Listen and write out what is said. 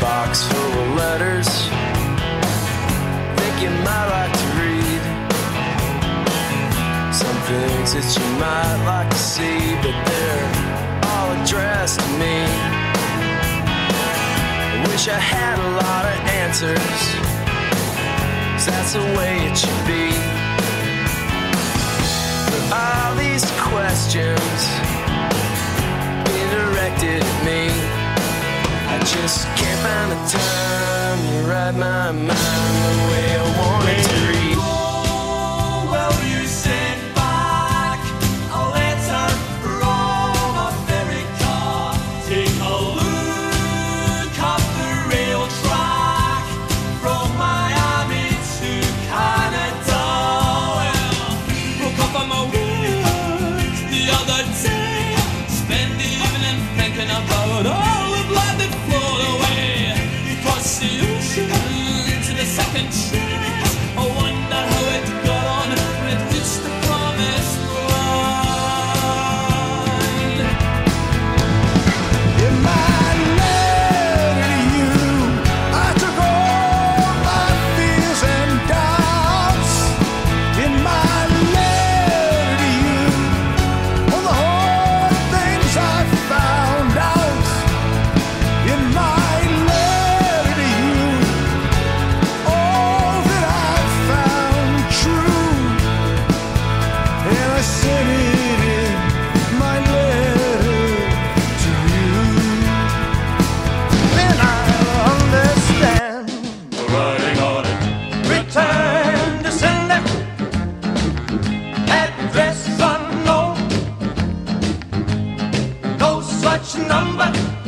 box full of letters that you might like to read. Some things that you might like to see, but they're all addressed to me. I wish I had a lot of answers, that's the way it should be. Just can't find the time to write my mind the way I want it to read. Will you send back a letter from America? Take a look up the track from Miami to Canada. Well, up on the other day. The evening thinking about number